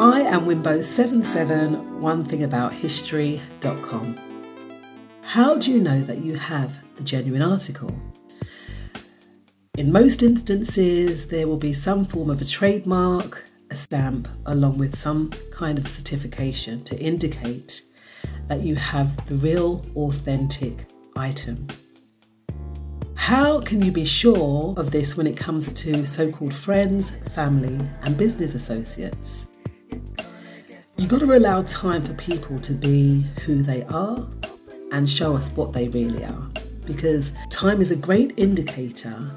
I am Wimbo77, one thing about history.com. How do you know that you have the genuine article? In most instances, there will be some form of a trademark, a stamp, along with some kind of certification to indicate that you have the real, authentic item. How can you be sure of this when it comes to so called friends, family, and business associates? You've got to allow time for people to be who they are and show us what they really are because time is a great indicator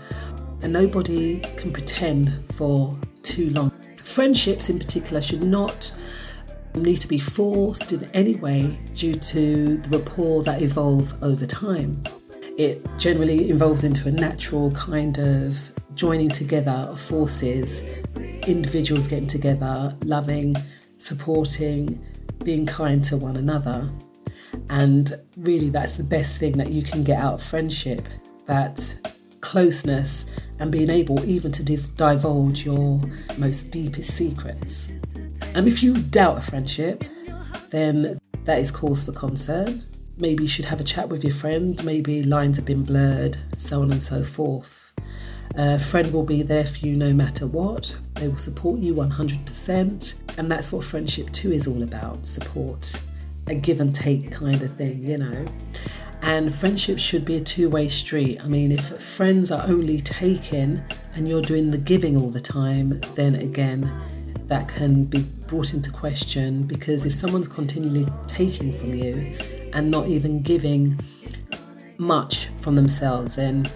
and nobody can pretend for too long. Friendships, in particular, should not need to be forced in any way due to the rapport that evolves over time. It generally evolves into a natural kind of joining together of forces, individuals getting together, loving, supporting, being kind to one another. And really, that's the best thing that you can get out of friendship that closeness and being able even to div- divulge your most deepest secrets. And if you doubt a friendship, then that is cause for concern. Maybe you should have a chat with your friend, maybe lines have been blurred, so on and so forth. A friend will be there for you no matter what. They will support you 100%. And that's what friendship too is all about support, a give and take kind of thing, you know. And friendship should be a two way street. I mean, if friends are only taking and you're doing the giving all the time, then again, that can be brought into question because if someone's continually taking from you and not even giving much from themselves, then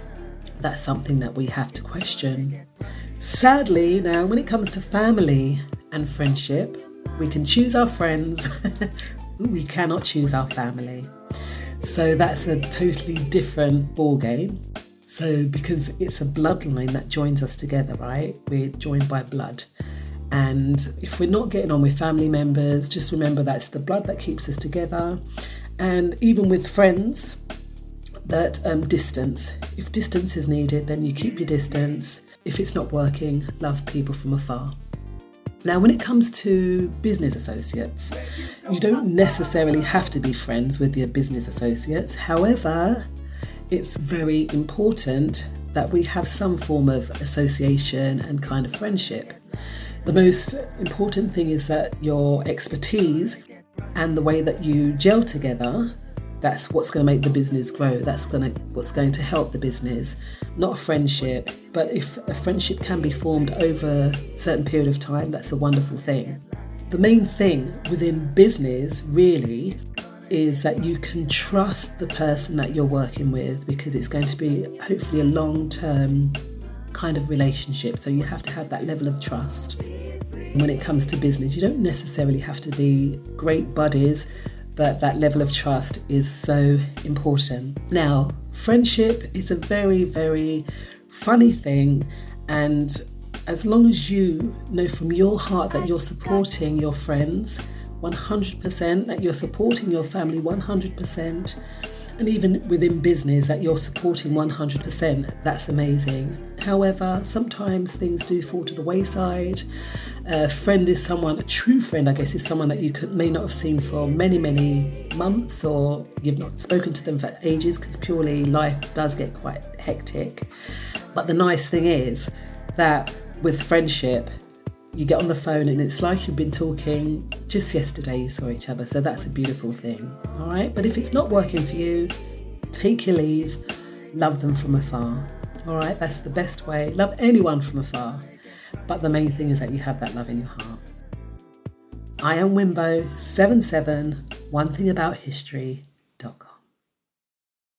that's something that we have to question. Sadly, now when it comes to family and friendship, we can choose our friends, we cannot choose our family. So that's a totally different ball game. So because it's a bloodline that joins us together, right? We're joined by blood. And if we're not getting on with family members, just remember that's the blood that keeps us together. And even with friends, that um, distance. If distance is needed, then you keep your distance. If it's not working, love people from afar. Now, when it comes to business associates, you don't necessarily have to be friends with your business associates. However, it's very important that we have some form of association and kind of friendship. The most important thing is that your expertise and the way that you gel together that's what's going to make the business grow that's going to what's going to help the business not a friendship. But if a friendship can be formed over a certain period of time that's a wonderful thing. The main thing within business really is that you can trust the person that you're working with because it's going to be hopefully a long term kind of relationship. So you have to have that level of trust. When it comes to business you don't necessarily have to be great buddies but that level of trust is so important. Now, friendship is a very, very funny thing, and as long as you know from your heart that you're supporting your friends 100%, that you're supporting your family 100%, and even within business that you're supporting 100%, that's amazing. However, sometimes things do fall to the wayside. A friend is someone, a true friend, I guess, is someone that you could, may not have seen for many, many months or you've not spoken to them for ages because purely life does get quite hectic. But the nice thing is that with friendship, you get on the phone and it's like you've been talking just yesterday you saw each other so that's a beautiful thing all right? But if it's not working for you take your leave love them from afar all right? That's the best way. Love anyone from afar but the main thing is that you have that love in your heart. I am wimbo 77 one thing about history